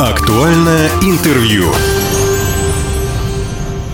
Актуальное интервью.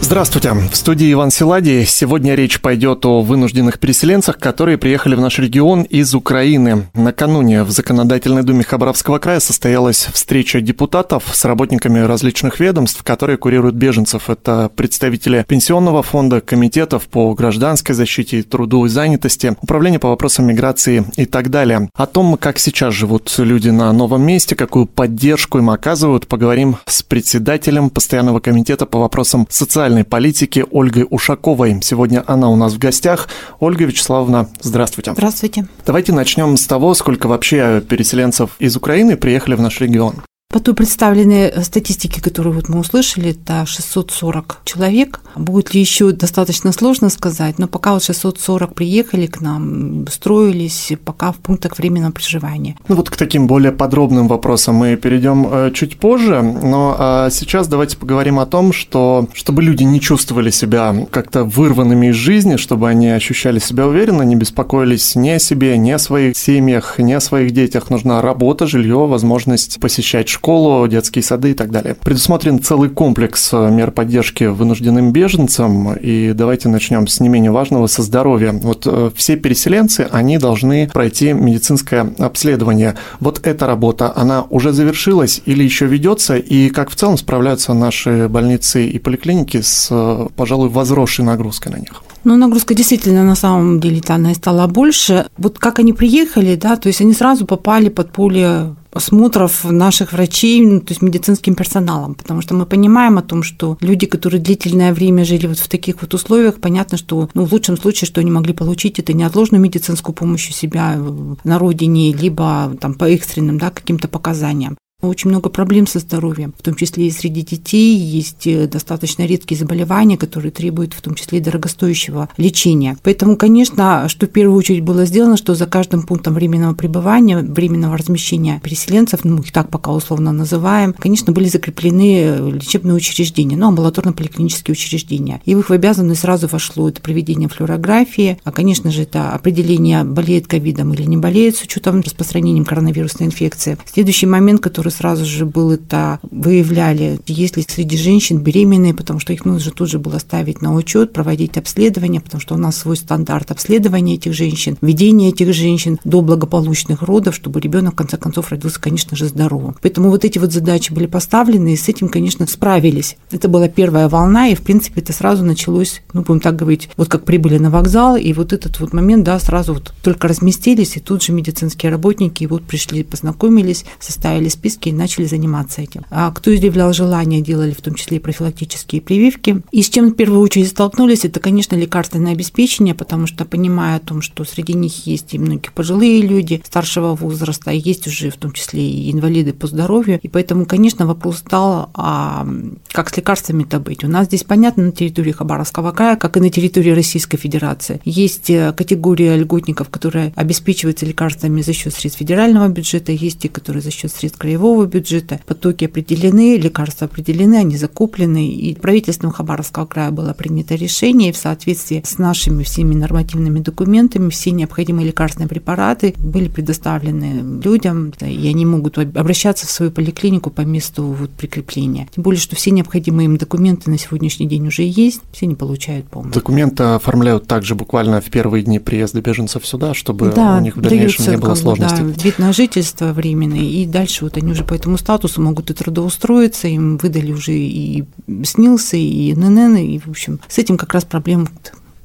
Здравствуйте. В студии Иван Силадий. Сегодня речь пойдет о вынужденных переселенцах, которые приехали в наш регион из Украины. Накануне в Законодательной думе Хабаровского края состоялась встреча депутатов с работниками различных ведомств, которые курируют беженцев. Это представители Пенсионного фонда, комитетов по гражданской защите, труду и занятости, управление по вопросам миграции и так далее. О том, как сейчас живут люди на новом месте, какую поддержку им оказывают, поговорим с председателем Постоянного комитета по вопросам социальной социальной политики Ольгой Ушаковой. Сегодня она у нас в гостях. Ольга Вячеславовна, здравствуйте. Здравствуйте. Давайте начнем с того, сколько вообще переселенцев из Украины приехали в наш регион. По той представленной статистике, которую вот мы услышали, это 640 человек. Будет ли еще достаточно сложно сказать, но пока вот 640 приехали к нам, строились пока в пунктах временного проживания. Ну вот к таким более подробным вопросам мы перейдем э, чуть позже, но а, сейчас давайте поговорим о том, что чтобы люди не чувствовали себя как-то вырванными из жизни, чтобы они ощущали себя уверенно, не беспокоились ни о себе, ни о своих семьях, ни о своих детях. Нужна работа, жилье, возможность посещать школу, детские сады и так далее. Предусмотрен целый комплекс э, мер поддержки вынужденным беженцам, и давайте начнем с не менее важного, со здоровья. Вот э, все переселенцы, они должны пройти медицинское обследование. Вот эта работа, она уже завершилась или еще ведется, и как в целом справляются наши больницы и поликлиники с, э, пожалуй, возросшей нагрузкой на них? Ну, нагрузка действительно на самом деле она стала больше. Вот как они приехали, да, то есть они сразу попали под поле осмотров наших врачей, ну, то есть медицинским персоналом, потому что мы понимаем о том, что люди, которые длительное время жили вот в таких вот условиях, понятно, что ну, в лучшем случае, что они могли получить, это неотложную медицинскую помощь у себя на родине, либо там по экстренным да, каким-то показаниям. Очень много проблем со здоровьем, в том числе и среди детей. Есть э, достаточно редкие заболевания, которые требуют в том числе и дорогостоящего лечения. Поэтому, конечно, что в первую очередь было сделано, что за каждым пунктом временного пребывания, временного размещения переселенцев, ну, их так пока условно называем, конечно, были закреплены лечебные учреждения, ну, амбулаторно-поликлинические учреждения. И в их обязанность сразу вошло это проведение флюорографии, а, конечно же, это определение, болеет ковидом или не болеет с учетом распространением коронавирусной инфекции. Следующий момент, который который сразу же был это выявляли, если среди женщин беременные, потому что их нужно тут же было ставить на учет, проводить обследование, потому что у нас свой стандарт обследования этих женщин, ведения этих женщин до благополучных родов, чтобы ребенок в конце концов родился, конечно же, здоровым. Поэтому вот эти вот задачи были поставлены, и с этим, конечно, справились. Это была первая волна, и, в принципе, это сразу началось, ну, будем так говорить, вот как прибыли на вокзал, и вот этот вот момент, да, сразу вот только разместились, и тут же медицинские работники вот пришли, познакомились, составили список списке и начали заниматься этим. А кто изъявлял желание, делали в том числе и профилактические прививки. И с чем в первую очередь столкнулись, это, конечно, лекарственное обеспечение, потому что понимая о том, что среди них есть и многие пожилые люди старшего возраста, есть уже в том числе и инвалиды по здоровью. И поэтому, конечно, вопрос стал, а как с лекарствами-то быть? У нас здесь понятно на территории Хабаровского края, как и на территории Российской Федерации. Есть э, категория льготников, которые обеспечиваются лекарствами за счет средств федерального бюджета, есть те, которые за счет средств краевого целевого бюджета. Потоки определены, лекарства определены, они закуплены. И правительством Хабаровского края было принято решение, и в соответствии с нашими всеми нормативными документами все необходимые лекарственные препараты были предоставлены людям, и они могут обращаться в свою поликлинику по месту вот прикрепления. Тем более, что все необходимые им документы на сегодняшний день уже есть, все они получают помощь. Документы оформляют также буквально в первые дни приезда беженцев сюда, чтобы да, у них в дальнейшем не было сложностей. Да, вид на жительство временный, и дальше вот они уже по этому статусу могут и трудоустроиться, им выдали уже и снился, и ННН, и, в общем, с этим как раз проблем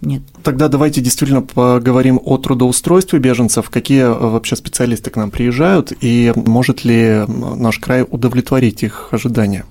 нет. Тогда давайте действительно поговорим о трудоустройстве беженцев. Какие вообще специалисты к нам приезжают, и может ли наш край удовлетворить их ожидания?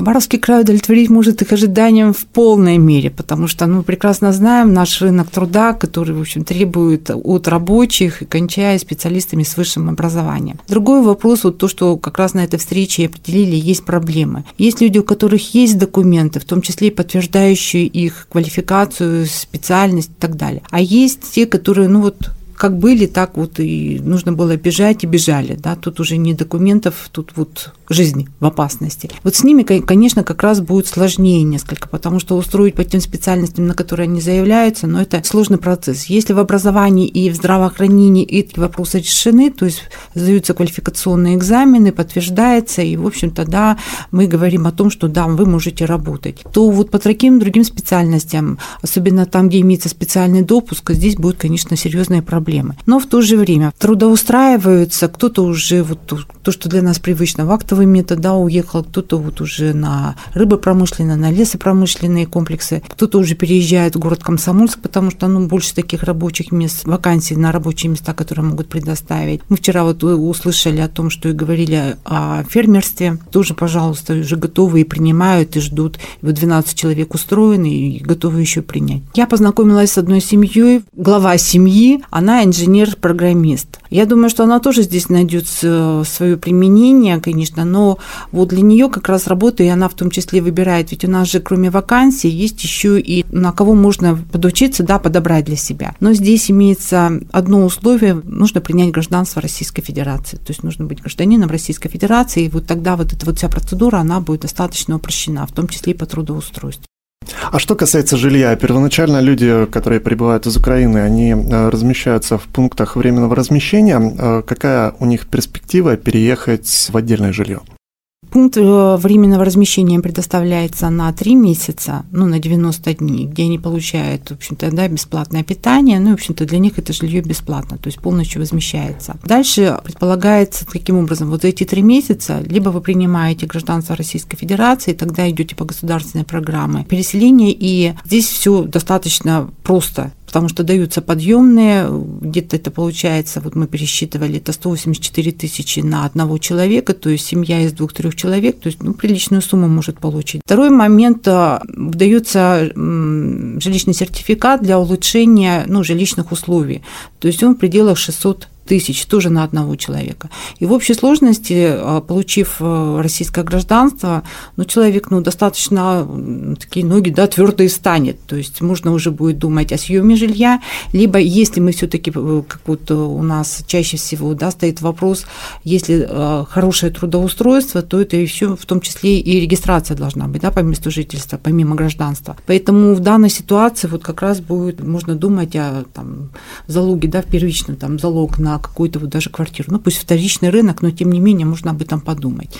Хабаровский край удовлетворить может их ожиданиям в полной мере, потому что ну, мы прекрасно знаем наш рынок труда, который, в общем, требует от рабочих, кончая специалистами с высшим образованием. Другой вопрос, вот то, что как раз на этой встрече определили, есть проблемы. Есть люди, у которых есть документы, в том числе и подтверждающие их квалификацию, специальность и так далее. А есть те, которые, ну вот, как были, так вот и нужно было бежать и бежали, да, тут уже не документов, тут вот жизнь в опасности. Вот с ними, конечно, как раз будет сложнее несколько, потому что устроить по тем специальностям, на которые они заявляются, но это сложный процесс. Если в образовании и в здравоохранении эти вопросы решены, то есть сдаются квалификационные экзамены, подтверждается, и, в общем-то, да, мы говорим о том, что да, вы можете работать, то вот по таким другим специальностям, особенно там, где имеется специальный допуск, здесь будут, конечно, серьезные проблемы. Но в то же время трудоустраиваются, кто-то уже вот то, что для нас привычно, в актовый метод, да, уехал, кто-то вот уже на рыбопромышленные, на лесопромышленные комплексы, кто-то уже переезжает в город Комсомольск, потому что, ну, больше таких рабочих мест, вакансий на рабочие места, которые могут предоставить. Мы вчера вот услышали о том, что и говорили о фермерстве, тоже, пожалуйста, уже готовы и принимают, и ждут. Вот 12 человек устроены и готовы еще принять. Я познакомилась с одной семьей, глава семьи, она инженер-программист. Я думаю, что она тоже здесь найдет свое применение, конечно, но вот для нее как раз работа, и она в том числе выбирает, ведь у нас же кроме вакансий есть еще и на кого можно подучиться, да, подобрать для себя. Но здесь имеется одно условие, нужно принять гражданство Российской Федерации, то есть нужно быть гражданином Российской Федерации, и вот тогда вот эта вот вся процедура, она будет достаточно упрощена, в том числе и по трудоустройству. А что касается жилья, первоначально люди, которые прибывают из Украины, они э, размещаются в пунктах временного размещения. Э, какая у них перспектива переехать в отдельное жилье? Пункт э, временного размещения предоставляется на 3 месяца, ну, на 90 дней, где они получают, в общем-то, да, бесплатное питание, ну, в общем-то, для них это жилье бесплатно, то есть полностью возмещается. Дальше предполагается таким образом, вот эти три месяца, либо вы принимаете гражданство Российской Федерации, тогда идете по государственной программе переселения, и здесь все достаточно просто потому что даются подъемные, где-то это получается, вот мы пересчитывали, это 184 тысячи на одного человека, то есть семья из двух-трех человек, то есть ну, приличную сумму может получить. Второй момент, а, дается жилищный сертификат для улучшения ну, жилищных условий, то есть он в пределах 600 тысяч тоже на одного человека. И в общей сложности, а, получив э, российское гражданство, ну, человек ну, достаточно такие ноги да, твердые станет. То есть можно уже будет думать о съеме жилья, либо если мы все-таки, э, как вот у нас чаще всего да, стоит вопрос, если э, хорошее трудоустройство, то это еще в том числе и регистрация должна быть да, по месту жительства, помимо гражданства. Поэтому в данной ситуации вот как раз будет, можно думать о там, залоге, да, в первичном там, залог на какую-то вот даже квартиру. Ну, пусть вторичный рынок, но тем не менее можно об этом подумать.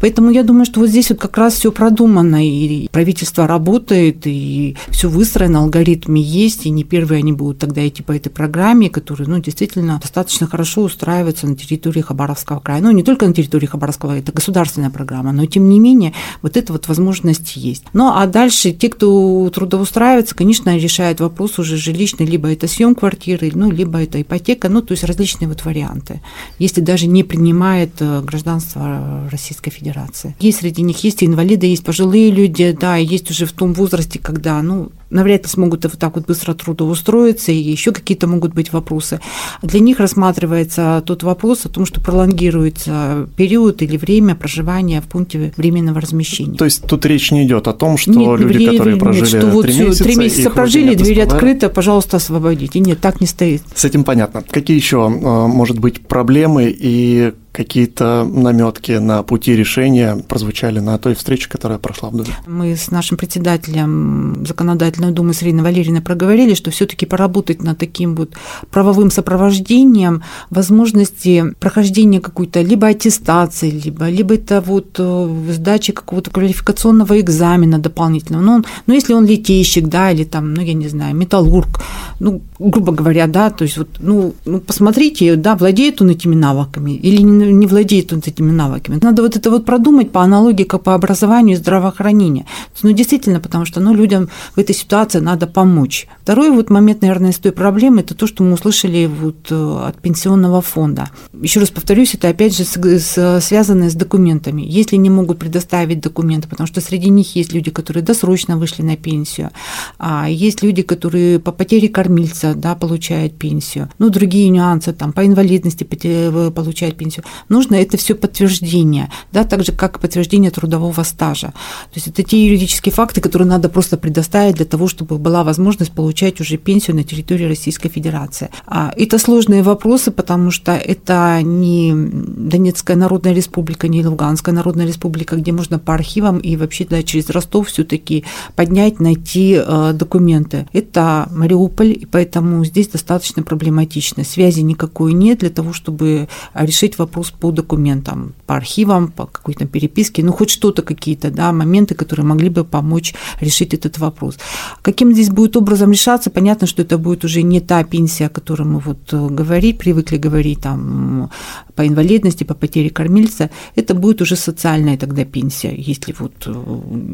Поэтому я думаю, что вот здесь вот как раз все продумано, и правительство работает, и все выстроено, алгоритмы есть, и не первые они будут тогда идти по этой программе, которая, ну, действительно достаточно хорошо устраивается на территории Хабаровского края. Ну, не только на территории Хабаровского, это государственная программа, но тем не менее вот эта вот возможность есть. Ну, а дальше те, кто трудоустраивается, конечно, решают вопрос уже жилищный, либо это съем квартиры, ну, либо это ипотека, ну, то есть различные различные вот варианты, если даже не принимает э, гражданство Российской Федерации. Есть среди них есть инвалиды, есть пожилые люди, да, есть уже в том возрасте, когда, ну, навряд ли смогут вот так вот быстро трудоустроиться, и еще какие-то могут быть вопросы. Для них рассматривается тот вопрос о том, что пролонгируется период или время проживания в пункте временного размещения. То есть тут речь не идет о том, что нет, люди, время, которые прожили нет, что вот три месяца, три месяца прожили, дверь открыта, пожалуйста, освободите. Нет, так не стоит. С этим понятно. Какие еще, э, может быть, проблемы и какие-то наметки на пути решения прозвучали на той встрече, которая прошла в Думе? Мы с нашим председателем Законодательной Думы с Ириной Валерьевной проговорили, что все таки поработать над таким вот правовым сопровождением возможности прохождения какой-то либо аттестации, либо, либо это вот э, сдачи какого-то квалификационного экзамена дополнительного. Ну, ну, если он литейщик, да, или там, ну, я не знаю, металлург, ну, грубо говоря, да, то есть вот, ну, ну посмотрите, да, владеет он этими навыками или не не владеет он этими навыками. Надо вот это вот продумать по аналогии как по образованию и здравоохранению. Ну, действительно, потому что ну, людям в этой ситуации надо помочь. Второй вот момент, наверное, с той проблемы, это то, что мы услышали вот э, от пенсионного фонда. Еще раз повторюсь, это опять же связано с документами. Если не могут предоставить документы, потому что среди них есть люди, которые досрочно вышли на пенсию, а есть люди, которые по потере кормильца да, получают пенсию, ну, другие нюансы, там, по инвалидности получают пенсию нужно это все подтверждение, да, так же, как подтверждение трудового стажа. То есть это те юридические факты, которые надо просто предоставить для того, чтобы была возможность получать уже пенсию на территории Российской Федерации. А это сложные вопросы, потому что это не Донецкая Народная Республика, не Луганская Народная Республика, где можно по архивам и вообще да, через Ростов все-таки поднять, найти э, документы. Это Мариуполь, и поэтому здесь достаточно проблематично. Связи никакой нет для того, чтобы решить вопрос по документам, по архивам, по какой-то переписке, ну хоть что-то какие-то да, моменты, которые могли бы помочь решить этот вопрос. Каким здесь будет образом решаться, понятно, что это будет уже не та пенсия, о которой мы вот э, говорили, привыкли говорить там по инвалидности, по потере кормильца, это будет уже социальная тогда пенсия, если вот э,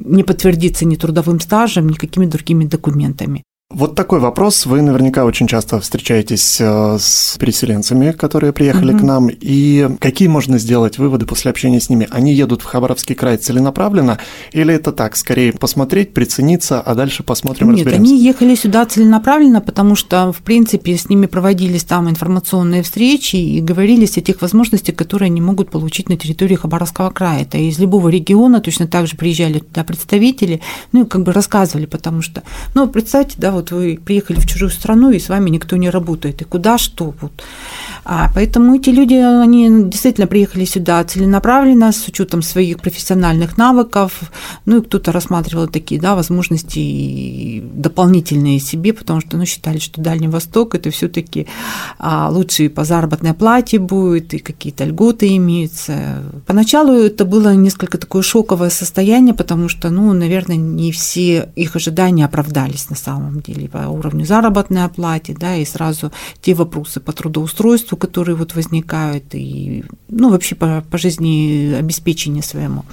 не подтвердится ни трудовым стажем, ни какими другими документами. Вот такой вопрос. Вы наверняка очень часто встречаетесь э, с переселенцами, которые приехали угу. к нам. И какие можно сделать выводы после общения с ними? Они едут в Хабаровский край целенаправленно или это так, скорее посмотреть, прицениться, а дальше посмотрим, Нет, разберемся? они ехали сюда целенаправленно, потому что, в принципе, с ними проводились там информационные встречи и говорились о тех возможностях, которые они могут получить на территории Хабаровского края. Это из любого региона точно так же приезжали туда представители, ну и как бы рассказывали, потому что, ну, представьте, да, вот вот вы приехали в чужую страну, и с вами никто не работает, и куда что. Вот. А, поэтому эти люди, они действительно приехали сюда целенаправленно, с учетом своих профессиональных навыков, ну и кто-то рассматривал такие да, возможности дополнительные себе, потому что ну, считали, что Дальний Восток это все-таки а, лучше по заработной плате будет, и какие-то льготы имеются. Поначалу это было несколько такое шоковое состояние, потому что, ну, наверное, не все их ожидания оправдались на самом деле или по уровню заработной оплаты, да, и сразу те вопросы по трудоустройству, которые вот возникают, и, ну, вообще по, по жизни обеспечения своему.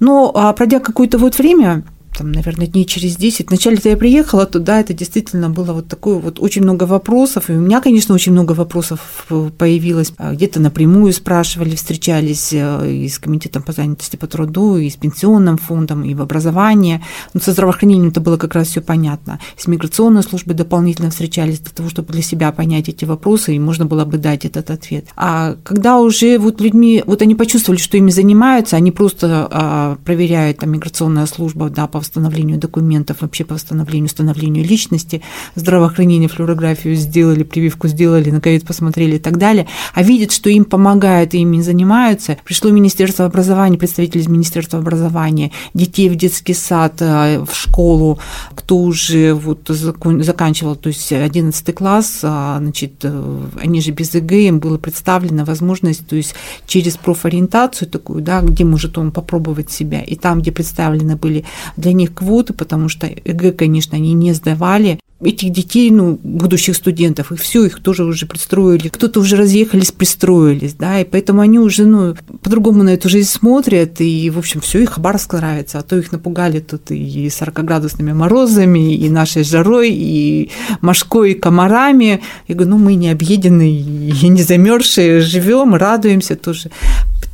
Но а пройдя какое-то вот время, там, наверное, дней через 10. Вначале-то я приехала туда, это действительно было вот такое вот очень много вопросов. И у меня, конечно, очень много вопросов появилось. А где-то напрямую спрашивали, встречались э, и с комитетом по занятости по труду, и с пенсионным фондом, и в образовании. Но со здравоохранением это было как раз все понятно. С миграционной службой дополнительно встречались для того, чтобы для себя понять эти вопросы, и можно было бы дать этот ответ. А когда уже вот людьми, вот они почувствовали, что ими занимаются, они просто а, проверяют, там, миграционная служба, да, по восстановлению документов, вообще по восстановлению, установлению личности, здравоохранение, флюорографию сделали, прививку сделали, на ковид посмотрели и так далее, а видят, что им помогают и ими занимаются. Пришло Министерство образования, представитель из Министерства образования, детей в детский сад, э, в школу, кто уже вот заканчивал, то есть 11 класс, а, значит, э, они же без ЕГЭ, им была представлена возможность, то есть через профориентацию такую, да, где может он попробовать себя, и там, где представлены были для них квоты, потому что ЕГЭ, конечно, они не сдавали. Этих детей, ну, будущих студентов, и все, их тоже уже пристроили. Кто-то уже разъехались, пристроились, да, и поэтому они уже, ну, по-другому на эту жизнь смотрят, и, в общем, все, их Хабаровск нравится, а то их напугали тут и 40-градусными морозами, и нашей жарой, и мошкой, и комарами. Я говорю, ну, мы не объеденные, и не замерзшие, живем, радуемся тоже.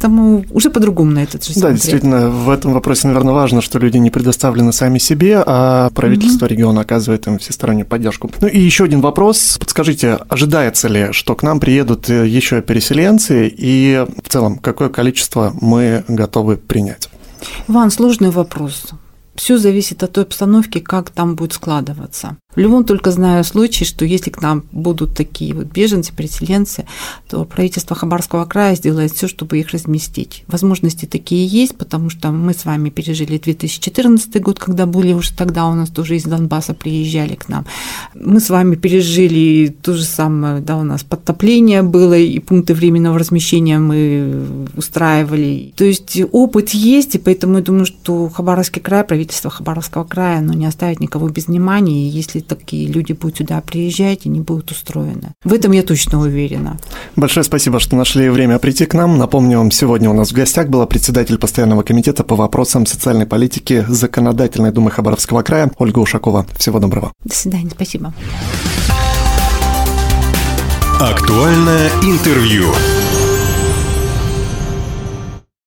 Поэтому уже по-другому на этот же Да, действительно, в этом вопросе, наверное, важно, что люди не предоставлены сами себе, а правительство mm-hmm. региона оказывает им всестороннюю поддержку. Ну и еще один вопрос. Подскажите, ожидается ли, что к нам приедут еще переселенцы, и в целом, какое количество мы готовы принять? Иван, сложный вопрос. Все зависит от той обстановки, как там будет складываться. В любом только знаю случае, что если к нам будут такие вот беженцы, переселенцы, то правительство Хабарского края сделает все, чтобы их разместить. Возможности такие есть, потому что мы с вами пережили 2014 год, когда были уже тогда у нас тоже из Донбасса приезжали к нам. Мы с вами пережили то же самое, да, у нас подтопление было, и пункты временного размещения мы устраивали. То есть опыт есть, и поэтому я думаю, что Хабаровский край, правительство Хабаровского края, оно не оставит никого без внимания, и если такие люди будут сюда приезжать, они будут устроены. В этом я точно уверена. Большое спасибо, что нашли время прийти к нам. Напомню вам, сегодня у нас в гостях была председатель постоянного комитета по вопросам социальной политики Законодательной Думы Хабаровского края Ольга Ушакова. Всего доброго. До свидания, спасибо. Актуальное интервью.